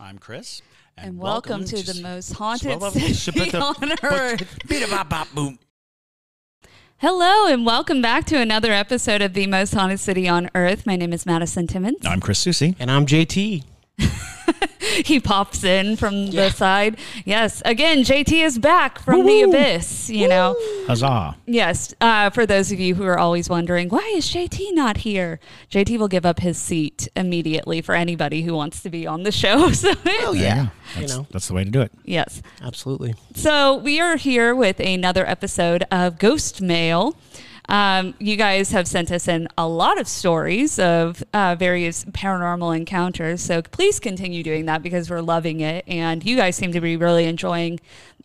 I'm Chris. and, welcome, to, the most haunted city on earth. Hello, and welcome back to another episode of the most haunted city on earth. My name is Madison Timmons. I'm Chris Susie. And I'm JT. he pops in from the side. Yes, again, JT is back from the abyss. You know, Huzzah. yes. Uh, for those of you who are always wondering why is JT not here, JT will give up his seat immediately for anybody who wants to be on the show. So, Oh There yeah, you. That's, you know, that's the way to do it. yes. absolutely. So we are here with another episode of Ghost Mail. Um, you guys have sent us in a lot of stories of uh, various paranormal encounters. So please continue doing that because we're loving it, and you guys seem to be really enjoying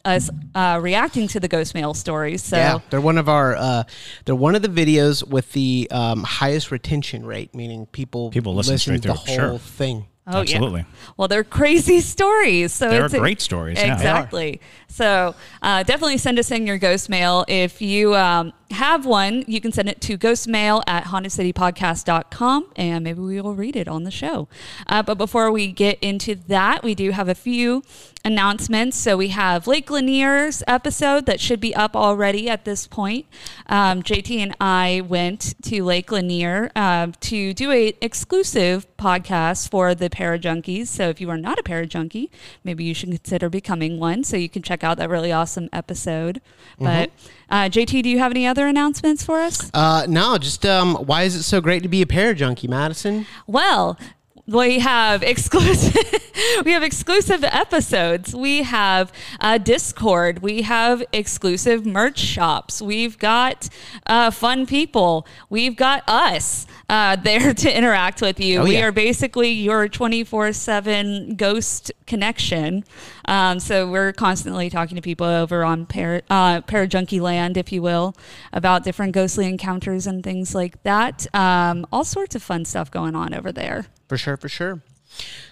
us uh, reacting to the Ghost Mail stories. So Yeah, they're one of our. Uh, they're one of the videos with the um, highest retention rate, meaning people People listen to the through, whole sure. thing. Oh, Absolutely. Yeah. Well, they're crazy stories. So They're it's great stories, yeah. Exactly. So uh, definitely send us in your ghost mail. If you um, have one, you can send it to ghostmail at hauntedcitypodcast.com and maybe we will read it on the show. Uh, but before we get into that, we do have a few announcements. So we have Lake Lanier's episode that should be up already at this point. Um, JT and I went to Lake Lanier uh, to do a exclusive podcast for the Parajunkies. So if you are not a Parajunkie, maybe you should consider becoming one. So you can check out that really awesome episode. But uh, JT, do you have any other announcements for us? Uh, no, just um, why is it so great to be a Parajunkie, Madison? Well, we have exclusive we have exclusive episodes. We have uh, discord. We have exclusive merch shops. We've got uh, fun people. We've got us uh, there to interact with you Oh, we yeah. are basically your 24-7 ghost connection um, so we're constantly talking to people over on Par- uh, Parajunkie Land, if you will, about different ghostly encounters and things like that. Um, all sorts of fun stuff going on over there. For sure, for sure.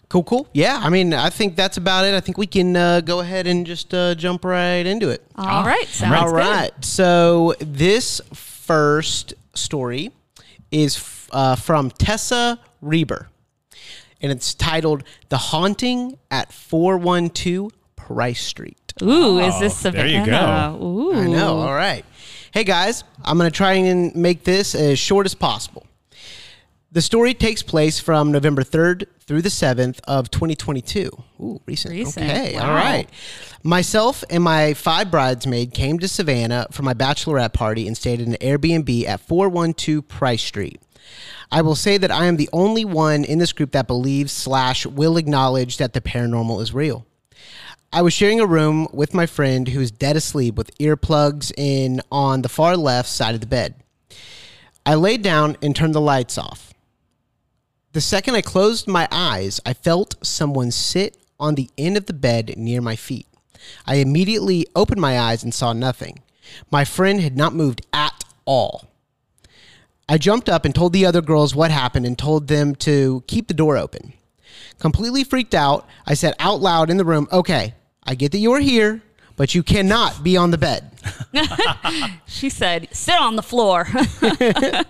Cool, cool. Yeah, I mean, I think that's about it. I think we can uh, go ahead and just uh, jump right into it. All right, I'm sounds. All good. right. So this first story is f- uh, from Tessa Reber, and it's titled "The Haunting at 412 Price Street." Ooh, is this Oh, there you go. Ooh, I know. All right. Hey guys, I'm going to try and make this as short as possible. The story takes place from November 3rd through the 7th of 2022. Ooh, recent. Recent. Okay. Wow. All right. Myself and my five bridesmaids came to Savannah for my bachelorette party and stayed in an Airbnb at 412 Price Street. I will say that I am the only one in this group that believes slash will acknowledge that the paranormal is real. I was sharing a room with my friend who was dead asleep with earplugs in on the far left side of the bed. I laid down and turned the lights off. The second I closed my eyes, I felt someone sit on the end of the bed near my feet. I immediately opened my eyes and saw nothing. My friend had not moved at all. I jumped up and told the other girls what happened and told them to keep the door open. Completely freaked out, I said out loud in the room, Okay, I get that you're here, but you cannot be on the bed. She said, "Sit on the floor."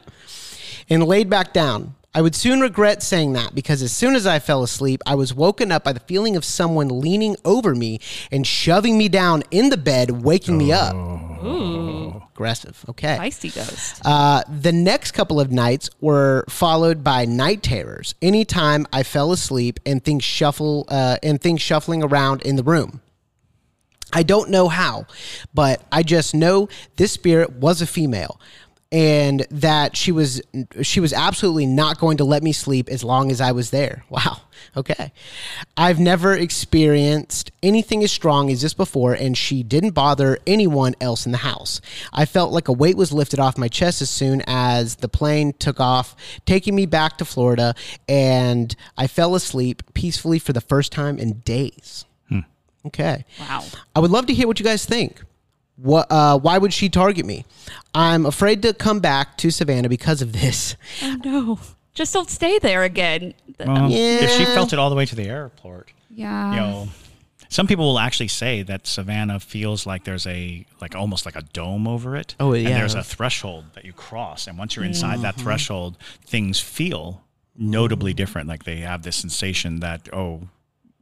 and laid back down. I would soon regret saying that because as soon as I fell asleep, I was woken up by the feeling of someone leaning over me and shoving me down in the bed, waking me up. Ooh, Aggressive. Okay. feisty ghost. Uh, the next couple of nights were followed by night terrors. Anytime I fell asleep and things shuffle uh, and things shuffling around in the room. I don't know how, but I just know this spirit was a female and that she was she was absolutely not going to let me sleep as long as I was there. Wow. Okay. I've never experienced anything as strong as this before and she didn't bother anyone else in the house. I felt like a weight was lifted off my chest as soon as the plane took off, taking me back to Florida and I fell asleep peacefully for the first time in days. Hmm. Okay. Wow. I would love to hear what you guys think. What? Uh, why would she target me? I'm afraid to come back to Savannah because of this. Oh no. Just don't stay there again. Well, If she felt it all the way to the airport, yeah. you know, some people will actually say that Savannah feels like there's a like almost like a dome over it. Oh, yeah And there's a threshold that you cross, and once you're inside Mm-hmm. that threshold, things feel notably different. Like they have this sensation that oh,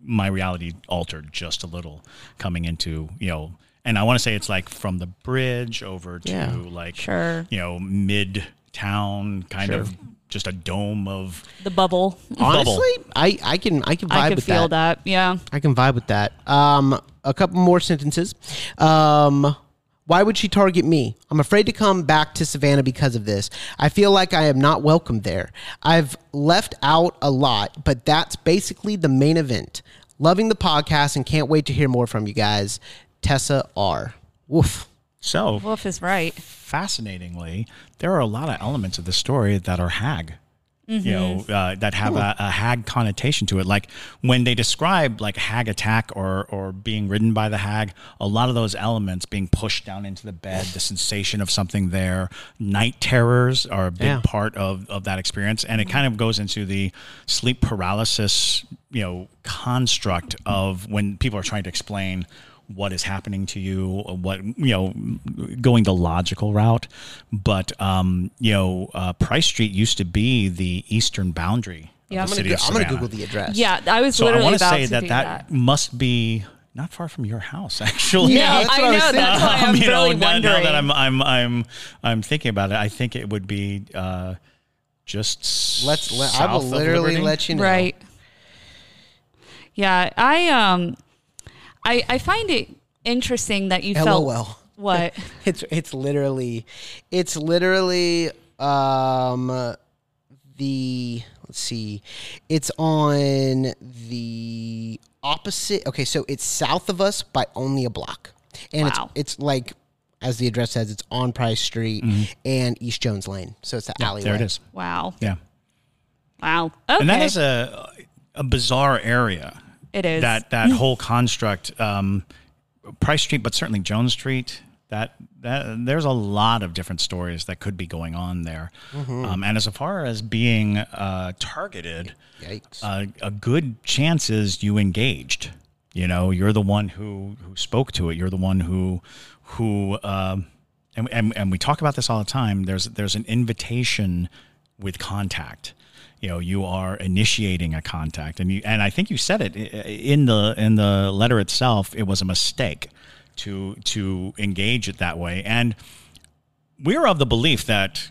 my reality altered just a little coming into you know. And I want to say it's like from the bridge over to Yeah. like Sure. you know mid town kind of just a dome of The bubble. Honestly, I, I can I can vibe I can with feel that. that. Yeah. I can vibe with that. Um, a couple more sentences. Um, why would she target me? I'm afraid to come back to Savannah because of this. I feel like I am not welcome there. I've left out a lot, but that's basically the main event. Loving the podcast and can't wait to hear more from you guys. Tessa R. Woof. so Wolf is right. fascinatingly, there are a lot of elements of the story that are hag. You know, uh, that have a, a hag connotation to it. Like when they describe like hag attack or or being ridden by the hag, a lot of those elements being pushed down into the bed, the sensation of something there, night terrors are a big Yeah. part of of that experience, and it kind of goes into the sleep paralysis, you know, construct of when people are trying to explain what is happening to you, what you know, going the logical route. But um, you know, uh, Price Street used to be the eastern boundary Yeah. of I'm the gonna, city go, of I'm gonna Google the address. Yeah, I was So I literally want to about say to that, that that. must be not far from your house, actually. Yeah, that's I what I was know. That's why I'm Um, you know, really now, wondering. now that I'm I'm I'm I'm thinking about it, I think it would be uh, just Let's. Let, I will literally Liberty. let you know. Right. Yeah, I um, I I find it interesting that you felt LOL. what It's it's literally it's literally um the let's see it's on the opposite okay so it's south of us by only a block and Wow. it's it's like as the address says it's on price street and east jones lane so it's that alleyway Mm-hmm. There it is. wow Yeah, wow okay and that is a a bizarre area. It is. That that whole construct um price street but certainly jones street that that there's a lot of different stories that could be going on there. Um, and as far as being uh, targeted yikes. uh, a good chance is you engaged. You know you're the one who who spoke to it. You're the one who who um, and, and, and we talk about this all the time. There's there's an invitation with contact you know you are initiating a contact. And you and I think you said it in the in the letter itself it was a mistake to to engage it that way. And we're of the belief that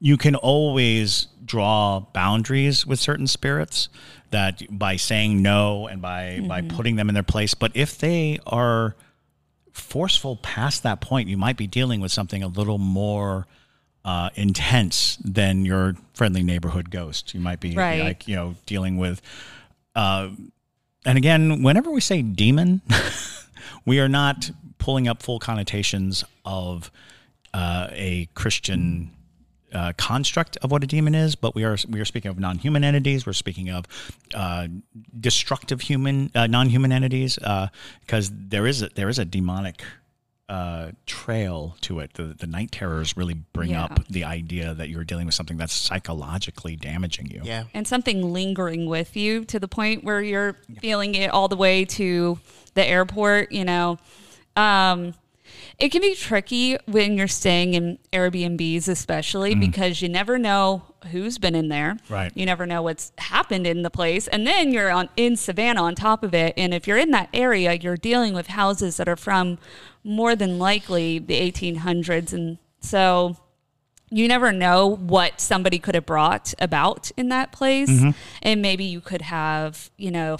you can always draw boundaries with certain spirits that by saying no and by by mm-hmm. putting them in their place but if they are forceful past that point you might be dealing with something a little more uh, intense than your friendly neighborhood ghost you might be Right. like you know dealing with uh, and again whenever we say demon we are not pulling up full connotations of uh, a christian uh, construct of what a demon is, but we are we are speaking of non-human entities. We're speaking of uh, destructive human uh, non-human entities because there is a, there is a demonic uh, trail to it. The the night terrors really bring Yeah. up the idea that you're dealing with something that's psychologically damaging you. yeah and something lingering with you to the point where you're feeling it all the way to the airport you know um it can be tricky when you're staying in Airbnbs, especially because you never know who's been in there. Right. You never know what's happened in the place. And then you're on in Savannah on top of it. And if you're in that area, you're dealing with houses that are from more than likely the 1800s. And so you never know what somebody could have brought about in that place. And maybe you could have, you know,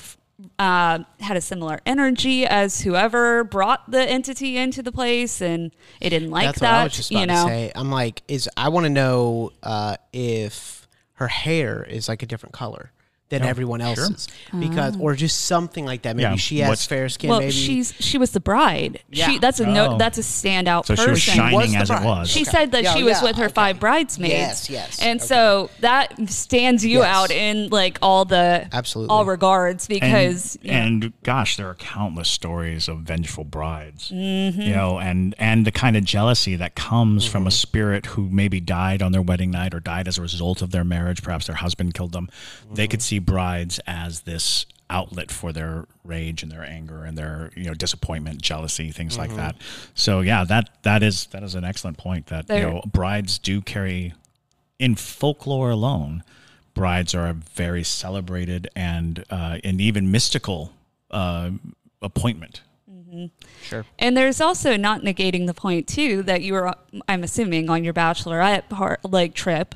uh, had a similar energy as whoever brought the entity into the place and it didn't like That's that. what I was just about you know, to say. I'm like, is I want to know uh, if her hair is like a different color than everyone else's because or just something like that. Maybe Yeah, she has what's- fair skin. well, maybe she's she was the bride. Yeah. She that's a no Oh. that's a standout So she person. was shining was the as it was. She Okay. said that Yeah, she was yeah, with her okay. five bridesmaids. Yes, yes, And okay. so that stands you Yes. out in like all the Absolutely. all regards because you know, and gosh, there are countless stories of vengeful brides. Mm-hmm. You know, and and the kind of jealousy that comes from Mm-hmm. a spirit who maybe died on their wedding night or died as a result of their marriage. Perhaps their husband killed them. They Mm-hmm. could see brides as this outlet for their rage and their anger and their you know disappointment, jealousy, things like Mm-hmm. that. So yeah, that that is that is an excellent point. That you know brides do carry in folklore alone, brides are a very celebrated and uh, and even mystical uh, appointment. sure. And there's also not negating the point too that you were, I'm assuming, on your bachelorette part like trip.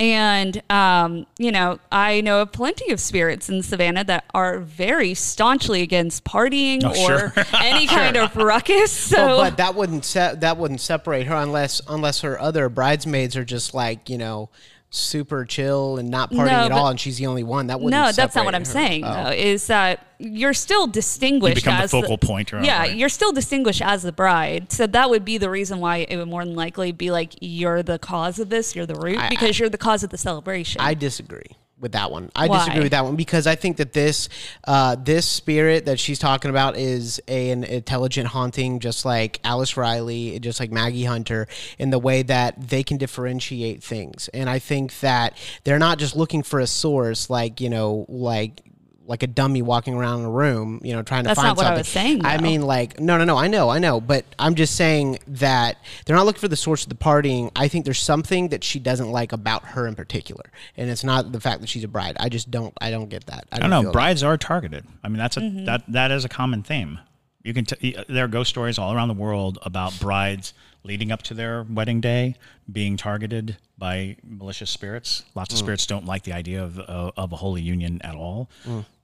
And um, you know, I know of plenty of spirits in Savannah that are very staunchly against partying Oh, or sure. any kind of ruckus. So Well, but that wouldn't se- that wouldn't separate her unless unless her other bridesmaids are just like you know super chill and not partying No, at all, and she's the only one. That wouldn't. no, that's not what I'm her. saying. Oh. Though, is that you're still distinguished become the as focal point, right, Yeah, right. you're still distinguished as the bride. So that would be the reason why it would more than likely be like you're the cause of this. You're the root I- because you're the cause of the celebration. I disagree with that one. I Why? disagree with that one because I think that this uh, this spirit that she's talking about is a, an intelligent haunting, just like Alice Riley, just like Maggie Hunter, in the way that they can differentiate things. And I think that they're not just looking for a source, like you know, like like a dummy walking around a room, you know, trying to That's find not what I something. was saying, I mean, like, no, no, no. I know, I know, but I'm just saying that they're not looking for the source of the partying. I think there's something that she doesn't like about her in particular, and it's not the fact that she's a bride. I just don't, I don't get that. I I don't, don't know. feel that. Brides are targeted. I mean, that's a Mm-hmm. that that is a common theme. You can t- there are ghost stories all around the world about brides leading up to their wedding day being targeted by malicious spirits. Lots of Mm. spirits don't like the idea of of, of a holy union at all.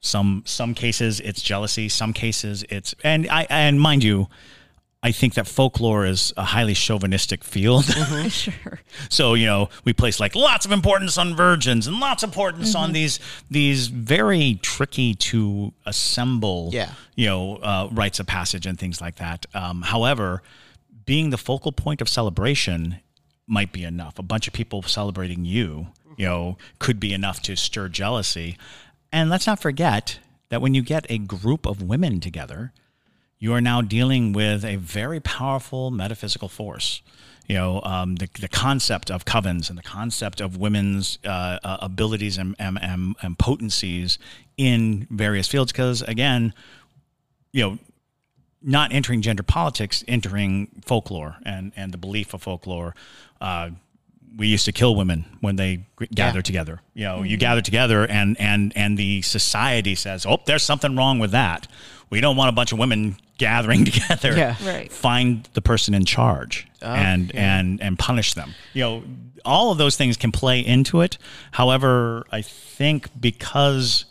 Some some cases it's jealousy. Some cases it's and I and mind you. I think that folklore is a highly chauvinistic field. Mm-hmm. sure. So you know, we place like lots of importance on virgins and lots of importance on these these very tricky to assemble, Yeah. you know, uh, rites of passage and things like that. Um, however, being the focal point of celebration might be enough. A bunch of people celebrating you, you know, could be enough to stir jealousy. And let's not forget that when you get a group of women together, you are now dealing with a very powerful metaphysical force. You know, um, the, the concept of covens and the concept of women's uh, uh, abilities and, and, and, and potencies in various fields. Because again, you know, not entering gender politics, entering folklore and, and the belief of folklore. Uh, we used to kill women when they g- gather together. You know, you gather together, and and and the society says, "Oh, there's something wrong with that. We don't want a bunch of women gathering together. Yeah. Right. Find the person in charge and and and punish them. You know, all of those things can play into it. However, I think because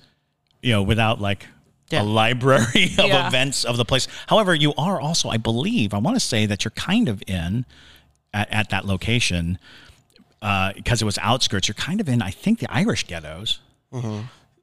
you know, without like Yeah. a library of Yeah. events of the place. However, you are also, I believe, I want to say that you're kind of in at, at that location because it was outskirts. You're kind of in, I think, the Irish ghettos.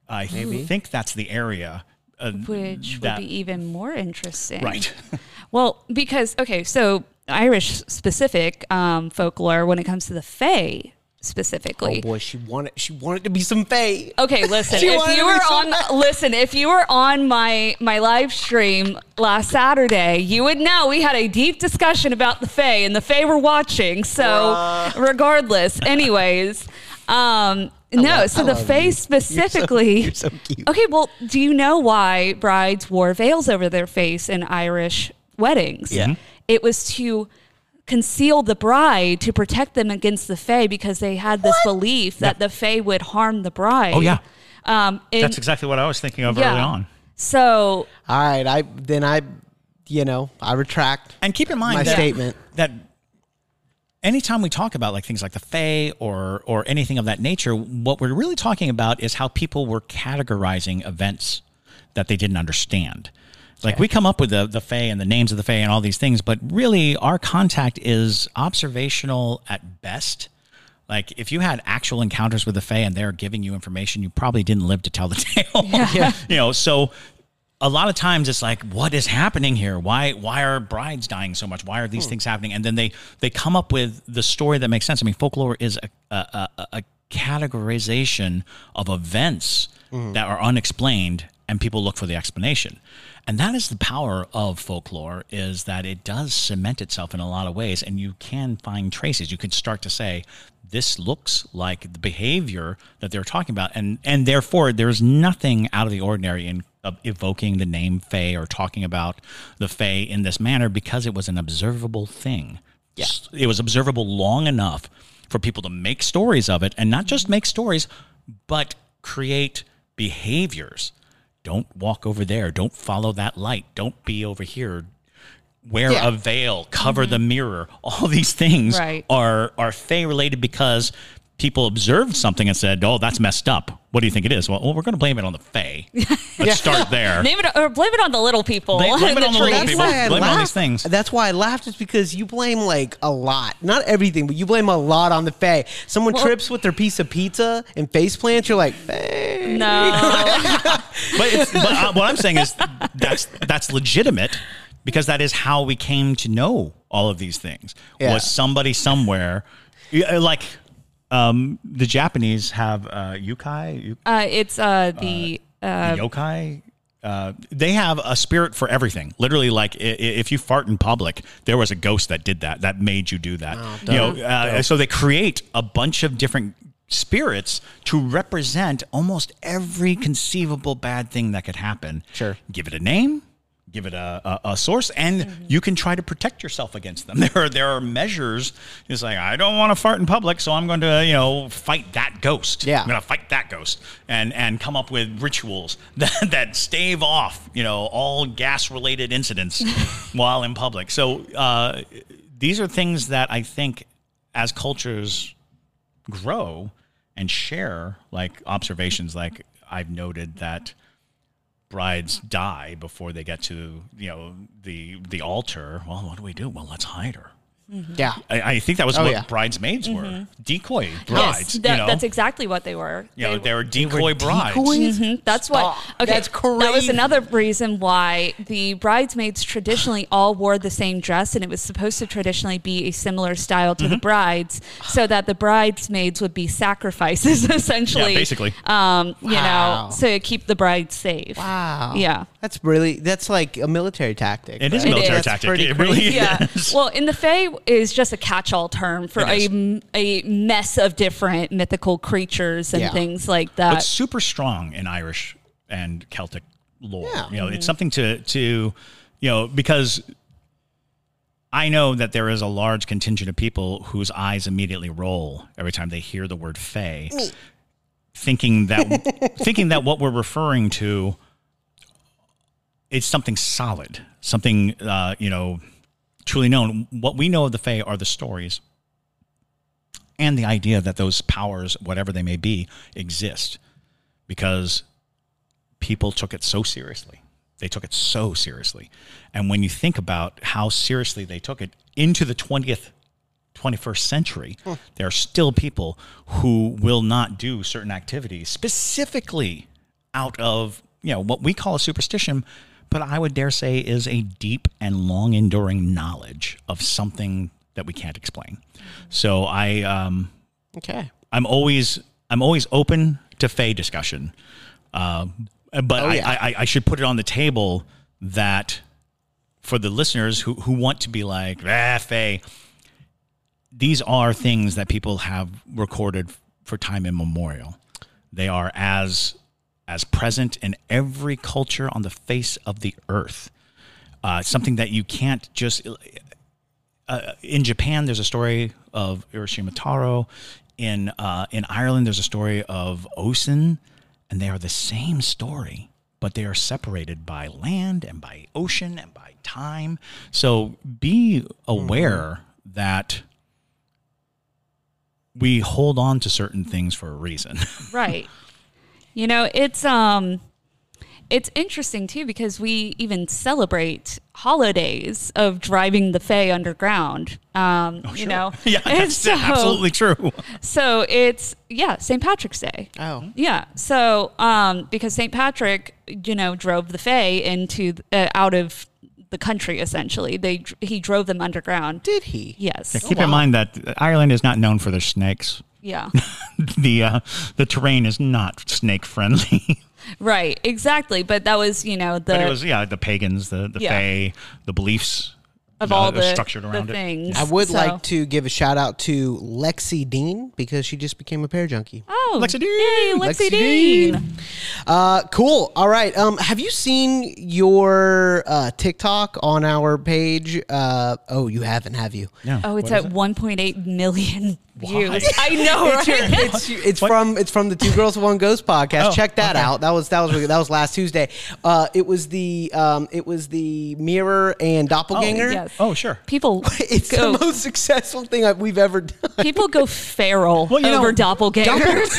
I think that's the area. Uh, Which that- would be even more interesting. right. Well, because okay, so Irish specific um, folklore when it comes to the Fae specifically. Oh boy, she wanted, she wanted to be some fae. Okay, listen. If you were on, listen. If you were on my my live stream last Saturday, you would know we had a deep discussion about the Fae, and the Fae were watching. So, regardless, anyways, um, no. love- so I the Fae you. You're so- specifically. you're so. Okay, well, do you know why brides wore veils over their face in Irish weddings? Yeah. It was to conceal the bride to protect them against the fae because they had this belief that the fae would harm the bride. Oh, yeah. Um, and- That's exactly what I was thinking of yeah. early on. So All right, I then I, you know, I retract And keep in mind my that, statement. that anytime we talk about like things like the Fae or or anything of that nature, what we're really talking about is how people were categorizing events that they didn't understand. Like we come up with the the Fae and the names of the Fae and all these things, but really our contact is observational at best. Like if you had actual encounters with the Fae and they're giving you information, you probably didn't live to tell the tale. Yeah. you know, so a lot of times it's like, what is happening here? Why why are brides dying so much? Why are these hmm. things happening? And then they they come up with the story that makes sense. I mean, folklore is a a, a, a categorization of events mm. that are unexplained, and people look for the explanation. And that is the power of folklore is that it does cement itself in a lot of ways, and you can find traces. You can start to say this looks like the behavior that they're talking about, and and therefore there's nothing out of the ordinary in of evoking the name Fae or talking about the Fae in this manner because it was an observable thing. Yeah. It was observable long enough for people to make stories of it and not just make stories, but create behaviors. Don't walk over there. Don't follow that light. Don't be over here. Wear yeah. a veil, cover mm-hmm. the mirror. All these things right. are are Fae related because people observed something and said, "Oh, that's messed up." What do you think it is? Well, well we're going to blame it on the Fae. Let's yeah. start there. Name it or blame it on the little people. Blame, blame it on the little people. Blame it on these things. That's why I laughed, is because you blame like a lot, not everything, but you blame a lot on the Fae. Someone well, trips with their piece of pizza and face plants. You're like, Fae. No. but, it's, but uh, what I'm saying is that's that's legitimate because that is how we came to know all of these things. Yeah. Was somebody somewhere like um, the Japanese have uh, yukai. Uh, it's uh, the, uh, the yokai. Uh, they have a spirit for everything. Literally, like if you fart in public, there was a ghost that did that. That made you do that. Oh, you know, uh, so they create a bunch of different spirits to represent almost every conceivable bad thing that could happen. Sure. Give it a name give it a, a, a source and mm-hmm. you can try to protect yourself against them. There are there are measures. It's like i don't want to fart in public so i'm going to you know fight that ghost. Yeah. I'm going to fight that ghost and and come up with rituals that, that stave off you know all gas related incidents while in public. So uh, these are things that i think as cultures grow and share like observations like i've noted that brides die before they get to you know the the altar. Well what do we do? Well let's hide her Mm-hmm. Yeah, I, I, think that was oh, what yeah. bridesmaids were. Mm-hmm. Decoy brides. Yes, that, you know? that's exactly what they were. You know, they, were decoy were brides. Mm-hmm. That's what. Okay, that's crazy. That was another reason why the bridesmaids traditionally all wore the same dress, and it was supposed to traditionally be a similar style to the mm-hmm. brides, so that the bridesmaids would be sacrifices essentially. Yeah, basically. Um, you wow. know, so keep the bride safe. Wow. Yeah. That's really that's like a military tactic. It right? is a military it tactic. It really yeah. is. Well, in the Fae is just a catch-all term for a, a mess of different mythical creatures and yeah. things like that. But super strong in Irish and Celtic lore. Yeah. You know, mm-hmm. it's something to to you know because I know that there is a large contingent of people whose eyes immediately roll every time they hear the word "fae," thinking that thinking that what we're referring to it's something solid, something uh, you know truly known. What we know of the Fae are the stories and the idea that those powers, whatever they may be, exist because people took it so seriously. They took it so seriously. And when you think about how seriously they took it into the 20th 21st century, hmm. there are still people who will not do certain activities specifically out of, you know, what we call a superstition, but I would dare say is a deep and long enduring knowledge of something that we can't explain. So I um, okay. I'm always I'm always open to Fae discussion, uh, but oh, yeah. I, I, I should put it on the table that for the listeners who who want to be like ah Fae, these are things that people have recorded for time immemorial. They are as as present in every culture on the face of the earth. Uh, something that you can't just. Uh, in Japan, there's a story of Urashima Taro. In uh, in Ireland, there's a story of Oisin, and they are the same story, but they are separated by land and by ocean and by time. So be aware mm-hmm. that we hold on to certain things for a reason. right. You know, it's um it's interesting too because we even celebrate holidays of driving the Fae underground. Um, You know, yeah, And that's so- absolutely true. So it's yeah, St. Patrick's Day. Oh. Yeah. So, um, because St. Patrick, you know, drove the Fae into uh, out of the country essentially. They he drove them underground. Did he? Yes. Yeah, keep in mind that Ireland is not known for their snakes. Yeah. the uh, the terrain is not snake friendly. right. Exactly. But that was you know the but it was yeah, the pagans, the the Yeah. fae, the beliefs of uh, all the, structured around the it. things. I would So- like to give a shout out to Lexi Dean because she just became a Parajunkie. Oh, Lexi Dean. Yay, Lexi Lexi, Dean. Dean. Uh, cool. All right. Um, have you seen your uh, TikTok on our page? Uh, oh, you haven't, have you? No. Oh, it's What at it? 1.8 million Why? views. I know, right? it's it's from it's from the Two Girls One Ghost podcast. Oh, Check that okay. out. That was that was that was last Tuesday. Uh, it was the um, it was the mirror and doppelganger. yes. Oh, sure. People It's go, the most successful thing we've ever done. people go feral Well, you know, over doppelgangers.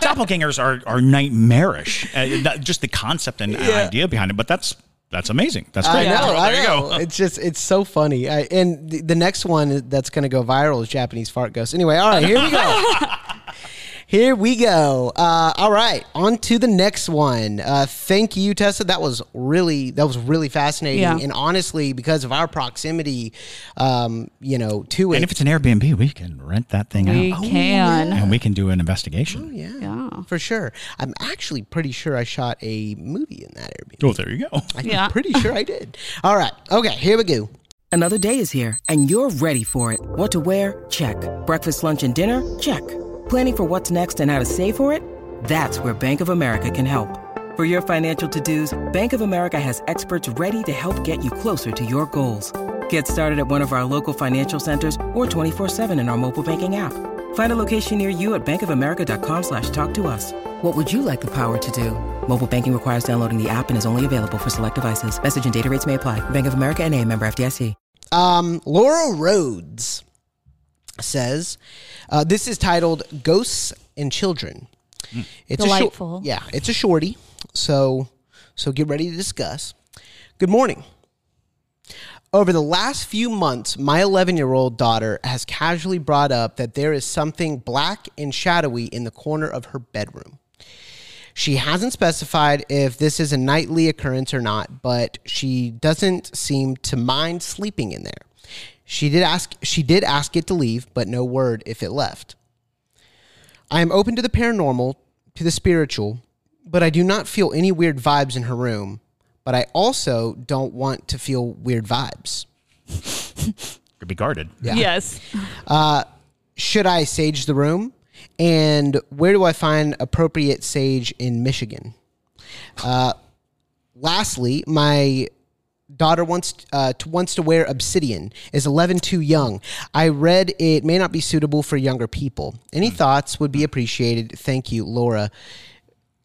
Doppelgangers are are nightmarish. Uh, just the concept and Yeah. idea behind it, but that's that's amazing. That's great. I know, Well, I there you know. go. It's just, it's so funny. I, and the, the next one that's going to go viral is Japanese fart ghost. Anyway, all right, here we go. here we go. Uh, all right, on to the next one. Uh, thank you, Tessa. That was really, that was really fascinating. Yeah. And honestly, because of our proximity, um, you know, to it. And if it's an Airbnb, we can rent that thing we out, can. and we can do an investigation. yeah, Yeah. For sure. I'm actually pretty sure I shot a movie in that Airbnb. Oh, there you go. I'm Yeah. pretty sure I did. All right. Okay, here we go. Another day is here, and you're ready for it. What to wear? Check. Breakfast, lunch, and dinner? Check. Planning for what's next and how to save for it? That's where Bank of America can help. For your financial to-dos, Bank of America has experts ready to help get you closer to your goals. Get started at one of our local financial centers or 24-7 in our mobile banking app. Find a location near you at bankofamerica.com slash talk to us. What would you like the power to do? Mobile banking requires downloading the app and is only available for select devices. Message and data rates may apply. Bank of America and a member FDIC. Um, Laura Rhodes says, uh, this is titled Ghosts and Children. It's A Delightful. short, yeah, it's a shorty. So, so get ready to discuss. Good morning. Over the last few months, my 11 year old daughter has casually brought up that there is something black and shadowy in the corner of her bedroom. She hasn't specified if this is a nightly occurrence or not, but she doesn't seem to mind sleeping in there. She did ask she did ask it to leave, but no word if it left. I am open to the paranormal, to the spiritual, but I do not feel any weird vibes in her room, but I also don't want to feel weird vibes. Could be guarded. Yes. Should I sage the room? And where do I find appropriate sage in Michigan? Uh, lastly, my daughter wants uh, to, wants to wear obsidian. Is 11 too young? I read it may not be suitable for younger people. Any thoughts would be appreciated. Thank you, Laura.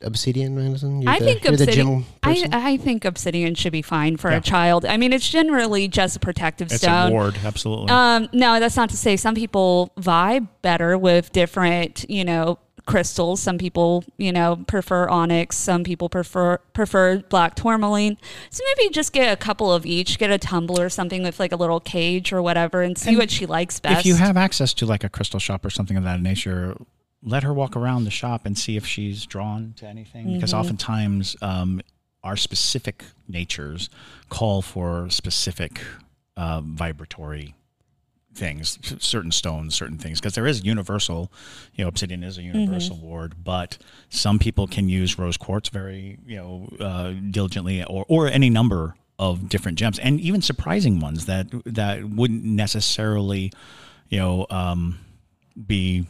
Obsidian, Madison. You're I the, think you're the obsidian. I. I think obsidian should be fine for Yeah. a child. I mean, it's generally just a protective It's stone. a ward, absolutely. Um, no, that's not to say some people vibe better with different, you know, crystals. Some people, you know, prefer onyx. Some people prefer prefer black tourmaline. So maybe just get a couple of each. Get a tumbler or something with like a little cage or whatever, and see And what she likes best. if you have access to like a crystal shop or something of that nature, let her walk around the shop and see if she's drawn to anything. Because Mm-hmm. oftentimes, um, our specific natures call for specific uh, vibratory things, certain stones, certain things. Because there is universal, you know, obsidian is a universal ward, but some people can use rose quartz very, you know, uh, diligently, or or any number of different gems, and even surprising ones that that wouldn't necessarily, you know, um, be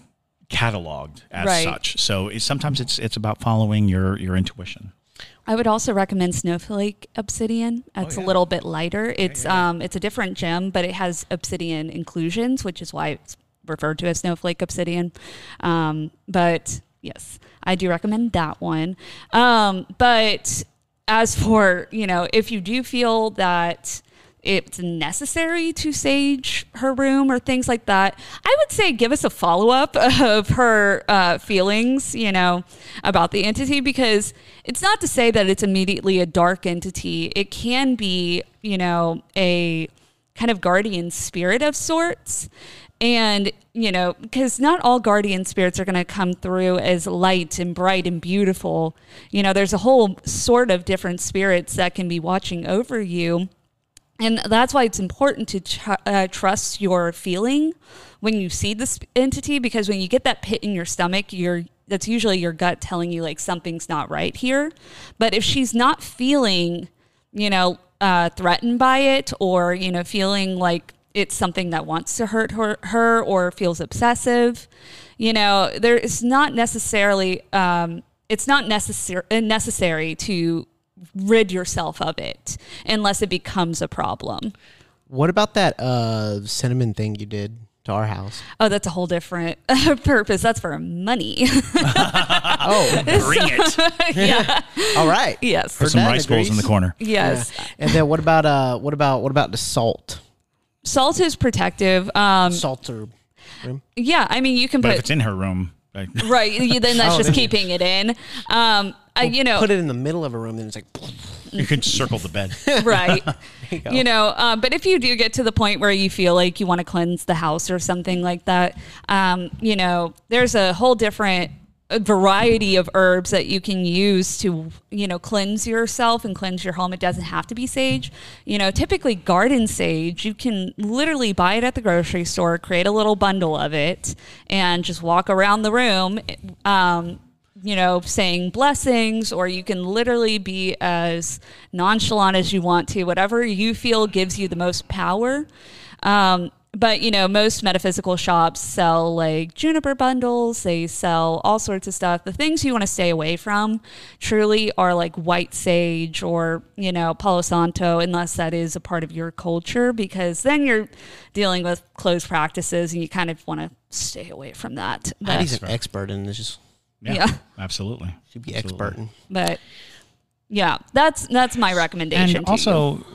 cataloged as Right. such. So it's, sometimes it's it's about following your your intuition. I would also recommend Snowflake Obsidian. It's a little bit lighter. It's um it's a different gem, but it has obsidian inclusions, which is why it's referred to as Snowflake Obsidian. Um, but yes, I do recommend that one. Um, but as for you know, if you do feel that it's necessary to sage her room or things like that, I would say give us a follow up of her uh, feelings, you know, about the entity because it's not to say that it's immediately a dark entity. It can be, you know, a kind of guardian spirit of sorts. And, you know, because not all guardian spirits are going to come through as light and bright and beautiful. You know, there's a whole sort of different spirits that can be watching over you and that's why it's important to tr- uh, trust your feeling when you see this entity, because when you get that pit in your stomach, you're that's usually your gut telling you like something's not right here. But if she's not feeling, you know, uh, threatened by it, or you know, feeling like it's something that wants to hurt her, her or feels obsessive, you know, there is not necessarily. Um, it's not necessary necessary to rid yourself of it unless it becomes a problem. What about that uh, cinnamon thing you did to our house? Oh, that's a whole different purpose. That's for money. oh, bring it. yeah. All right. Yes. For some Dad rice bowls in the corner. Yes. Yeah. And then what about uh what about what about the salt? Salt is protective. Um, Salt or room? yeah. I mean, you can But if put it's in her room, like, right. Then that's Oh, just keeping it in. Um, I, you know, Put it in the middle of a room and it's like you could circle the bed. right. You you know um, but if you do get to the point where you feel like you want to cleanse the house or something like that um, you know there's a whole different uh, variety of herbs that you can use to you know cleanse yourself and cleanse your home. It doesn't have to be sage. You know typically garden sage you can literally buy it at the grocery store create a little bundle of it and just walk around the room um, you know, saying blessings, or you can literally be as nonchalant as you want to, whatever you feel gives you the most power. Um, but you know, most metaphysical shops sell like juniper bundles. They sell all sorts of stuff. The things you want to stay away from truly are like white sage or you know Palo Santo, unless that is a part of your culture, because then you're dealing with closed practices, and you kind of want to stay away from that. But, He's an expert in this. Just Yeah, Yeah. absolutely. should be Absolutely. expert in. but yeah, that's that's my recommendation. and also you.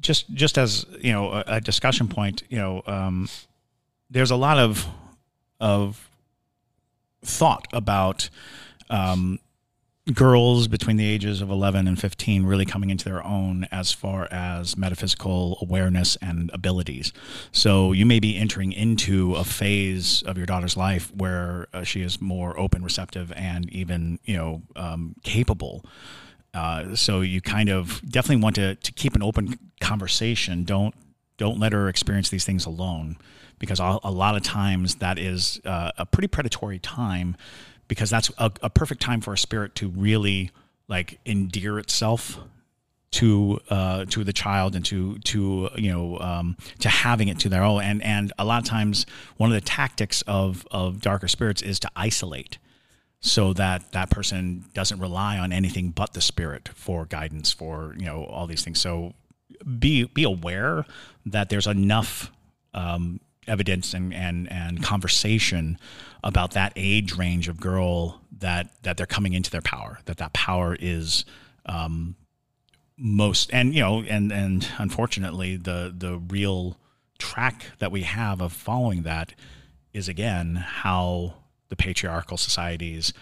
just just as you know a, a discussion point you know um, there's a lot of of thought about um, girls between the ages of 11 and 15 really coming into their own as far as metaphysical awareness and abilities. So you may be entering into a phase of your daughter's life where uh, she is more open, receptive, and even you know um, capable. Uh, so you kind of definitely want to, to keep an open conversation. Don't don't let her experience these things alone, because a, lot of times that is uh, a pretty predatory time, because that's a, a perfect time for a spirit to really like endear itself to uh, to the child and to to you know um, to having it to their own. And and a lot of times one of the tactics of of darker spirits is to isolate so that that person doesn't rely on anything but the spirit for guidance for you know all these things. So be be aware that there's enough um, evidence and, and and conversation about that age range of girl that that they're coming into their power that that power is um, most and you know and and unfortunately the the real track that we have of following that is again how the patriarchal societies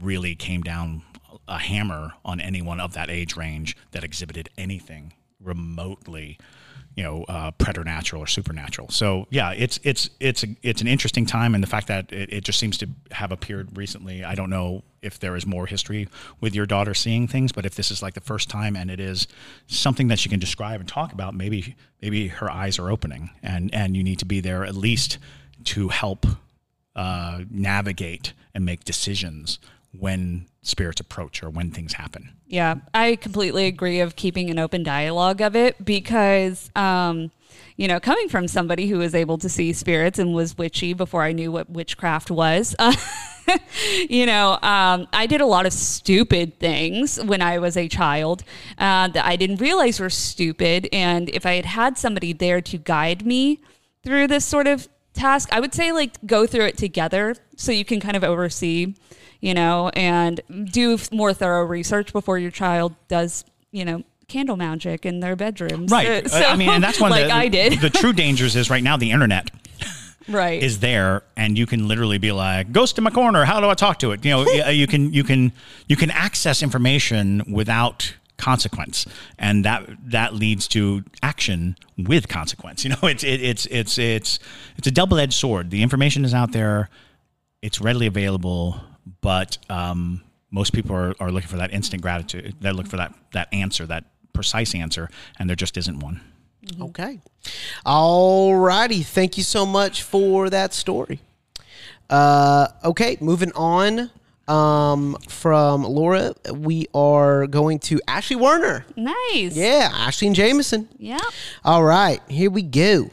really came down a hammer on anyone of that age range that exhibited anything remotely you know uh, preternatural or supernatural. So yeah it's it's it's it's an interesting time and the fact that it, it just seems to have appeared recently i don't know if there is more history with your daughter seeing things but if this is like the first time and it is something that she can describe and talk about maybe maybe her eyes are opening and and you need to be there at least to help uh, navigate and make decisions when spirits approach or when things happen Yeah, I completely agree of keeping an open dialogue of it because, um, you know, coming from somebody who was able to see spirits and was witchy before I knew what witchcraft was, uh, you know, um, I did a lot of stupid things when I was a child uh, that I didn't realize were stupid. And if I had had somebody there to guide me through this sort of task, I would say like go through it together so you can kind of oversee you know, and do more thorough research before your child does, you know, candle magic in their bedrooms. Right. Uh, so, I mean, and that's one like of the, I did. the true dangers is right now the internet right. is there and you can literally be like ghost in my corner how do i talk to it you know you can you can you can access information without consequence. And that that leads to action with consequence. You know it's it, it's it's it's it's a double-edged sword. The information is out there. It's readily available. But um, most people are, are looking for that instant gratitude they're looking for that that answer that precise answer and there just isn't one. Okay. All righty. Thank you so much for that story. Uh, okay, moving on um, from Laura, we are going to Ashley Werner. nice. Yeah, Ashley and Jameson. Yeah. All right, here we go.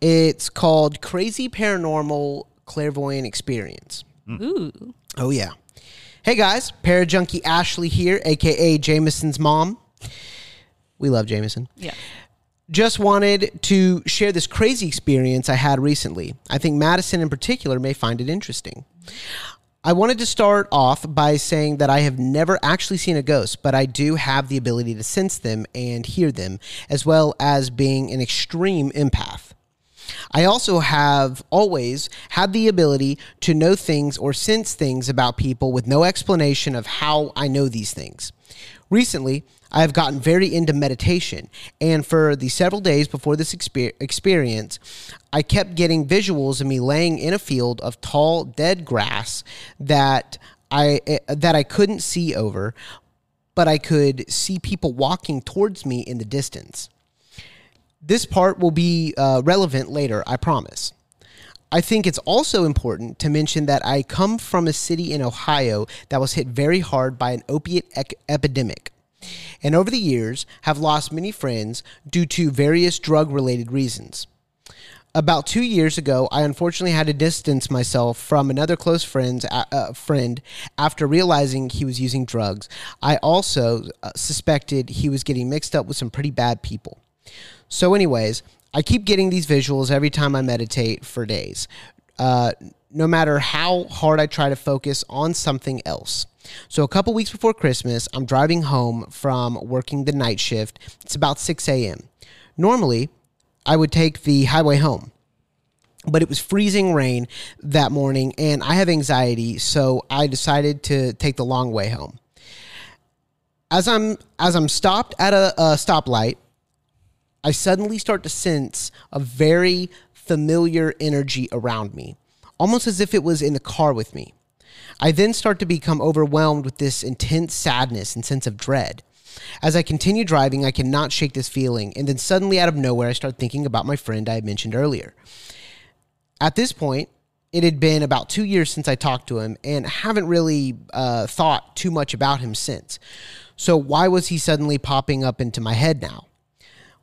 It's called Crazy Paranormal Clairvoyant Experience. Ooh. Oh, yeah. Hey guys, Parajunkie Ashley here, aka Jameson's mom. We love Jameson. Yeah. Just wanted to share this crazy experience I had recently. I think Madison in particular may find it interesting. I wanted to start off by saying that I have never actually seen a ghost, but I do have the ability to sense them and hear them, as well as being an extreme empath. I also have always had the ability to know things or sense things about people with no explanation of how I know these things. Recently, I have gotten very into meditation, and for the several days before this exper- experience, I kept getting visuals of me laying in a field of tall, dead grass that I eh, that I couldn't see over, but I could see people walking towards me in the distance. This part will be uh, relevant later, I promise. I think it's also important to mention that I come from a city in Ohio that was hit very hard by an opiate ec- epidemic, and over the years have lost many friends due to various drug related reasons. About two years ago, I unfortunately had to distance myself from another close friend's uh, friend after realizing he was using drugs. I also uh, suspected he was getting mixed up with some pretty bad people. So, anyways, I keep getting these visuals every time I meditate for days, uh, no matter how hard I try to focus on something else. So, a couple weeks before Christmas, I'm driving home from working the night shift. It's about 6 a.m. Normally, I would take the highway home. But it was freezing rain that morning, and I have anxiety, so I decided to take the long way home. As I'm as I'm stopped at a, a stoplight, I suddenly start to sense a very familiar energy around me, almost as if it was in the car with me. I then start to become overwhelmed with this intense sadness and sense of dread. As I continue driving, I cannot shake this feeling, and then suddenly, out of nowhere, I start thinking about my friend I had mentioned earlier. At this point, it had been about two years since I talked to him, and haven't really uh, thought too much about him since. So, why was he suddenly popping up into my head now?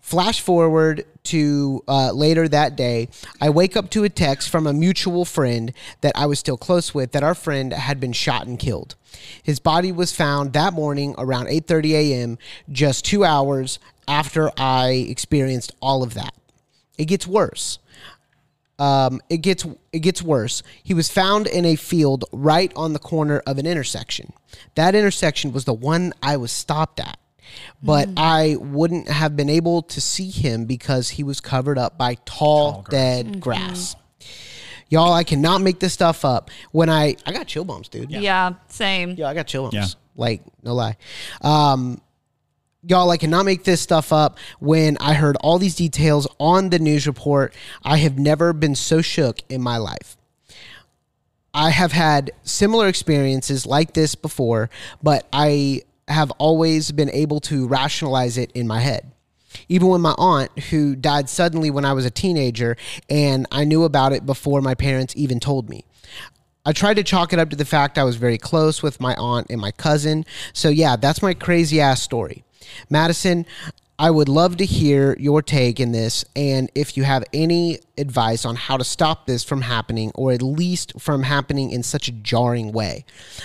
Flash forward to uh, later that day, I wake up to a text from a mutual friend that I was still close with that our friend had been shot and killed. His body was found that morning around 8:30 a.m., just 2 hours after I experienced all of that. It gets worse. Um, it gets it gets worse. He was found in a field right on the corner of an intersection. That intersection was the one I was stopped at but I wouldn't have been able to see him because he was covered up by tall, dead grass. Y'all, I cannot make this stuff up. When I I got chill bumps, dude. Yeah. Same. Yeah, I got chill bumps. Yeah. Like, no lie. Um, y'all, I cannot make this stuff up. When I heard all these details on the news report, I have never been so shook in my life. I have had similar experiences like this before, but I have always been able to rationalize it in my head. Even when my aunt, who died suddenly when I was a teenager, and I knew about it before my parents even told me. I tried to chalk it up to the fact I was very close with my aunt and my cousin. So, yeah, that's my crazy ass story. Madison, I would love to hear your take in this and if you have any advice on how to stop this from happening or at least from happening in such a jarring way.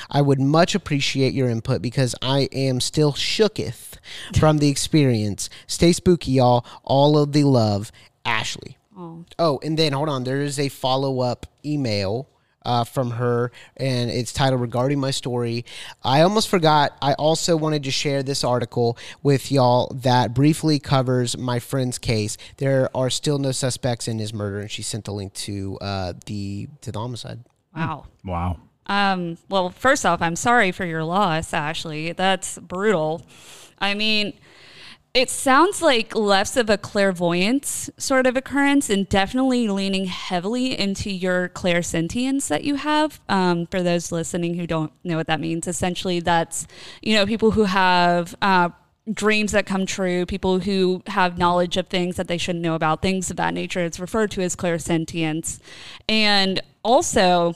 I would much appreciate your input because I am still shooketh from the experience. Stay spooky, y'all. All of the love, Ashley. Oh, oh and then hold on. There is a follow up email uh, from her, and it's titled Regarding My Story. I almost forgot, I also wanted to share this article with y'all that briefly covers my friend's case. There are still no suspects in his murder, and she sent a link to uh, the to the homicide. Wow. Wow. Um, well, first off, I'm sorry for your loss, Ashley. That's brutal. I mean, it sounds like less of a clairvoyance sort of occurrence and definitely leaning heavily into your clairsentience that you have. Um, for those listening who don't know what that means, essentially, that's, you know, people who have, uh, dreams that come true, people who have knowledge of things that they shouldn't know about, things of that nature. It's referred to as clairsentience. And also,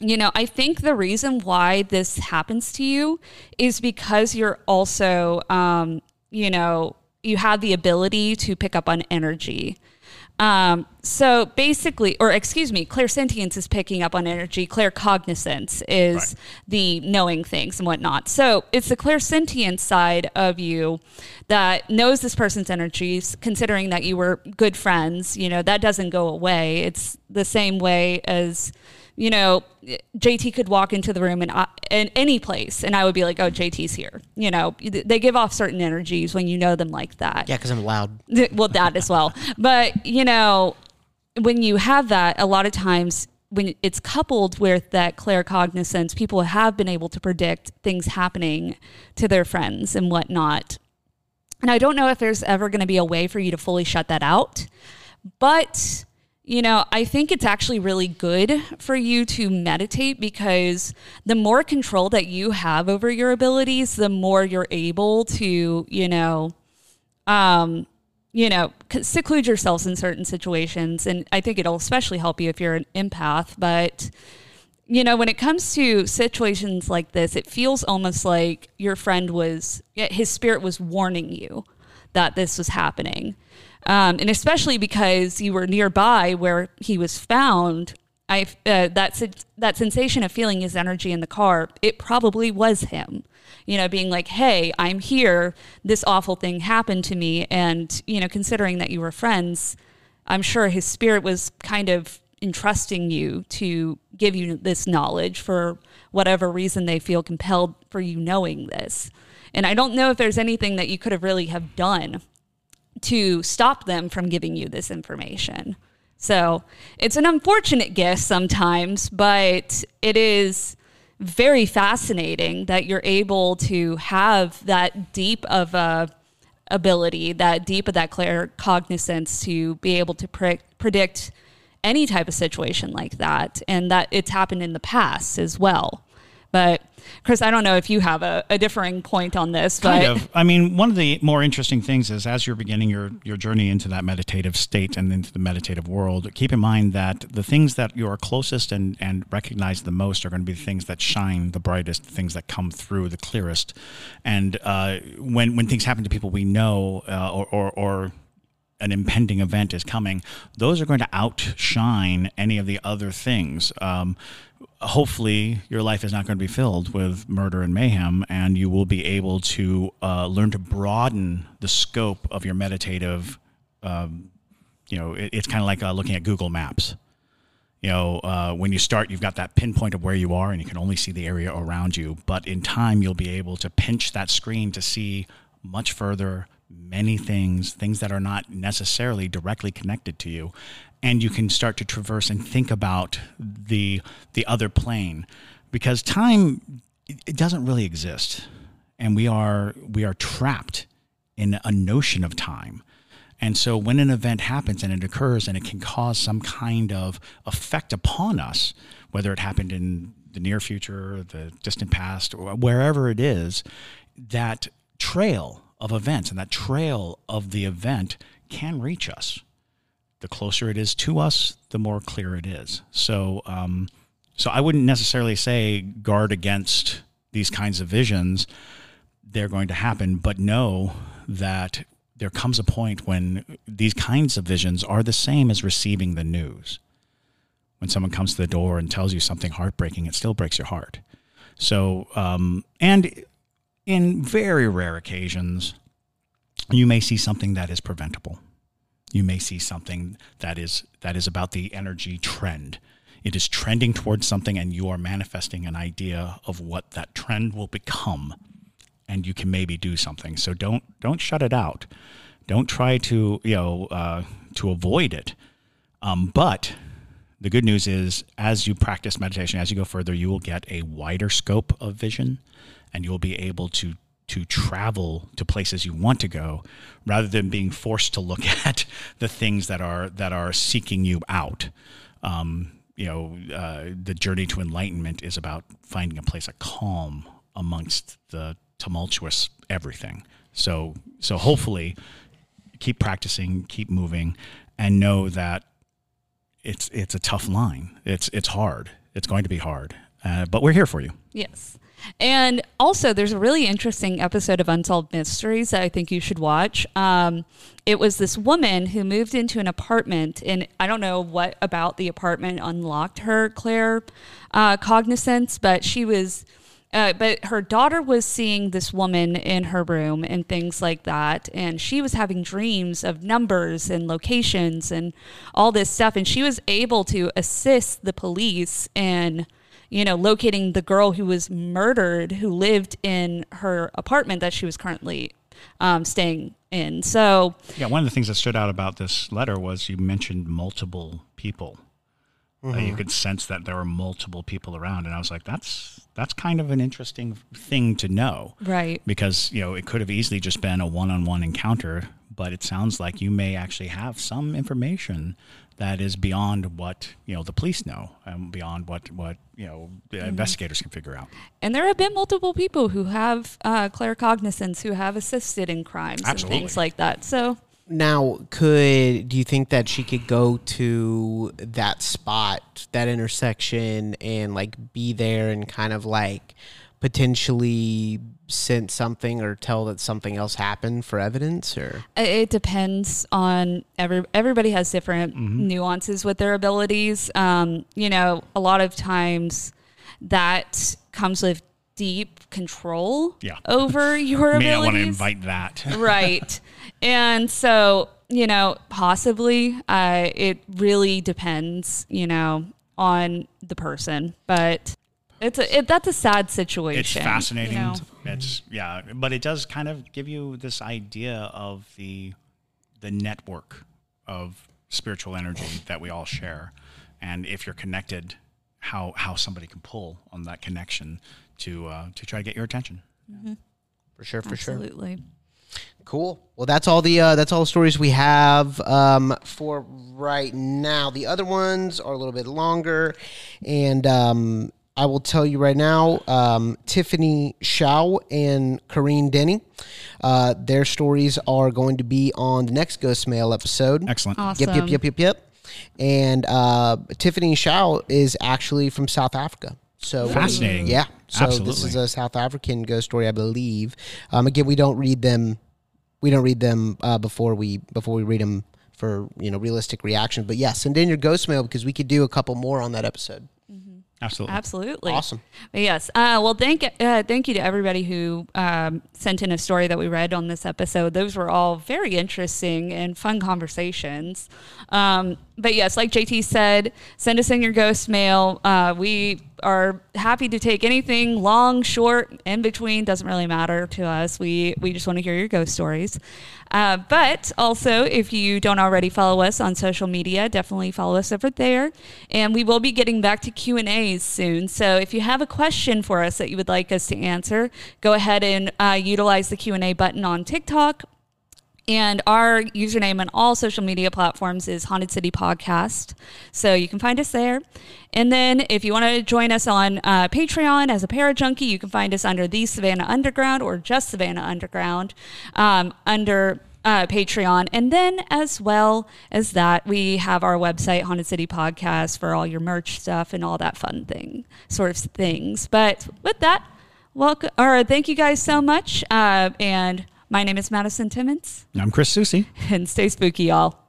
you know, I think the reason why this happens to you is because you're also, um, you know, you have the ability to pick up on energy. Um, so basically, or excuse me, clairsentience is picking up on energy. Claircognizance is right. the knowing things and whatnot. So it's the clairsentient side of you that knows this person's energies, considering that you were good friends. You know, that doesn't go away. It's the same way as you know, JT could walk into the room and I, in any place, and I would be like, "Oh, JT's here." You know, they give off certain energies when you know them like that. Yeah, because I'm loud. Well, that as well. But you know, when you have that, a lot of times when it's coupled with that claircognizance, people have been able to predict things happening to their friends and whatnot. And I don't know if there's ever going to be a way for you to fully shut that out, but you know, I think it's actually really good for you to meditate because the more control that you have over your abilities, the more you're able to, you know, um, you know, seclude yourselves in certain situations. And I think it'll especially help you if you're an empath. But, you know, when it comes to situations like this, it feels almost like your friend was, his spirit was warning you that this was happening. Um, and especially because you were nearby where he was found, I uh, that that sensation of feeling his energy in the car, it probably was him. You know, being like, "Hey, I'm here. This awful thing happened to me," and you know, considering that you were friends, I'm sure his spirit was kind of entrusting you to give you this knowledge for whatever reason they feel compelled for you knowing this. And I don't know if there's anything that you could have really have done to stop them from giving you this information. So it's an unfortunate guess sometimes, but it is very fascinating that you're able to have that deep of a ability, that deep of that claircognizance to be able to pre- predict any type of situation like that, and that it's happened in the past as well. But Chris, I don't know if you have a, a differing point on this. Kind of. I mean, one of the more interesting things is as you're beginning your, your journey into that meditative state and into the meditative world, keep in mind that the things that you're closest and, and recognize the most are going to be the things that shine the brightest, the things that come through the clearest. And uh, when, when things happen to people we know uh, or, or, or an impending event is coming, those are going to outshine any of the other things. Um, hopefully, your life is not going to be filled with murder and mayhem, and you will be able to uh, learn to broaden the scope of your meditative. Um, you know, it, it's kind of like uh, looking at Google Maps. You know, uh, when you start, you've got that pinpoint of where you are, and you can only see the area around you. But in time, you'll be able to pinch that screen to see much further, many things, things that are not necessarily directly connected to you. And you can start to traverse and think about the the other plane. Because time it doesn't really exist. And we are we are trapped in a notion of time. And so when an event happens and it occurs and it can cause some kind of effect upon us, whether it happened in the near future, the distant past, or wherever it is, that trail of events and that trail of the event can reach us. The closer it is to us, the more clear it is. So, um, so I wouldn't necessarily say guard against these kinds of visions. They're going to happen, but know that there comes a point when these kinds of visions are the same as receiving the news. When someone comes to the door and tells you something heartbreaking, it still breaks your heart. So, um, and in very rare occasions, you may see something that is preventable. You may see something that is that is about the energy trend. It is trending towards something and you are manifesting an idea of what that trend will become and you can maybe do something. So don't don't shut it out. Don't try to you know uh, to avoid it. Um, but the good news is as you practice meditation as you go further you will get a wider scope of vision and you'll be able to to travel to places you want to go rather than being forced to look at the things that are that are seeking you out. Um, you know uh, the journey to enlightenment is about finding a place of calm amongst the tumultuous everything. So so hopefully keep practicing keep moving and know that it's it's a tough line. It's it's hard. It's going to be hard uh, but we're here for you. Yes. And also, there's a really interesting episode of Unsolved Mysteries that I think you should watch. Um, it was this woman who moved into an apartment, and I don't know what about the apartment unlocked her Claire uh, cognizance, but she was. Uh, but her daughter was seeing this woman in her room and things like that. And she was having dreams of numbers and locations and all this stuff. And she was able to assist the police in you know, locating the girl who was murdered who lived in her apartment that she was currently um, staying in. So, Yeah, one of the things that stood out about this letter was you mentioned multiple people. Uh, you could sense that there were multiple people around, and I was like, "That's that's kind of an interesting thing to know." right. Because you know it could have easily just been a one-on-one encounter, but it sounds like you may actually have some information that is beyond what you know the police know, and beyond what what you know the investigators can figure out. And there have been multiple people who have uh, claircognizance who have assisted in crimes Absolutely. and things like that. So, Now, could do you think that she could go to that spot, that intersection, and like be there and kind of like potentially sense something or tell that something else happened for evidence? Or It- It depends on every everybody has different nuances with their abilities. Um, you know, a lot of times that comes with deep control Yeah. over your May not abilities. want to invite that. right. And so, you know, possibly uh, it really depends, you know, on the person, but it's a, it, that's a sad situation. It's fascinating. you know. It's yeah, but it does kind of give you this idea of the the network of spiritual energy that we all share, and if you're connected, how how somebody can pull on that connection to uh, to try to get your attention. for sure, for sure. Absolutely. Cool. Well, that's all the uh, that's all the stories we have um, for right now. The other ones are a little bit longer, and um, I will tell you right now, um, Tiffany Shaw and Corrine Denny, uh, their stories are going to be on the next Ghost Mail episode. Excellent. Awesome. Yep, yep, yep, yep, yep. And uh, Tiffany Shaw is actually from South Africa. So Fascinating. Yeah. So this is a South African ghost story, I believe. Um, again, we don't read them. We don't read them uh, before we before we read them for you know realistic reaction. But yeah, send in your ghost mail because we could do a couple more on that episode. Absolutely. Absolutely. Awesome. But yes. Uh, well, thank uh, thank you to everybody who um, sent in a story that we read on this episode. Those were all very interesting and fun conversations. Um, but yes, like JT said, send us in your ghost mail. Uh, we are happy to take anything long, short, in between. Doesn't really matter to us. We we just want to hear your ghost stories. Uh, but also, if you don't already follow us on social media, definitely follow us over there. And we will be getting back to Q and A's soon. So if you have a question for us that you would like us to answer, go ahead and uh, utilize the Q and A button on TikTok. And our username on all social media platforms is Haunted City Podcast. So you can find us there. And then if you want to join us on uh, Patreon as a Parajunkie, you can find us under The Savannah Underground or just Savannah Underground um, under uh, Patreon. And then as well as that, we have our website, Haunted City Podcast, for all your merch stuff and all that fun thing, sort of things. But with that, welcome, or thank you guys so much. Uh, and my name is Madison Timmons, I'm Chris Susi. and stay spooky, y'all.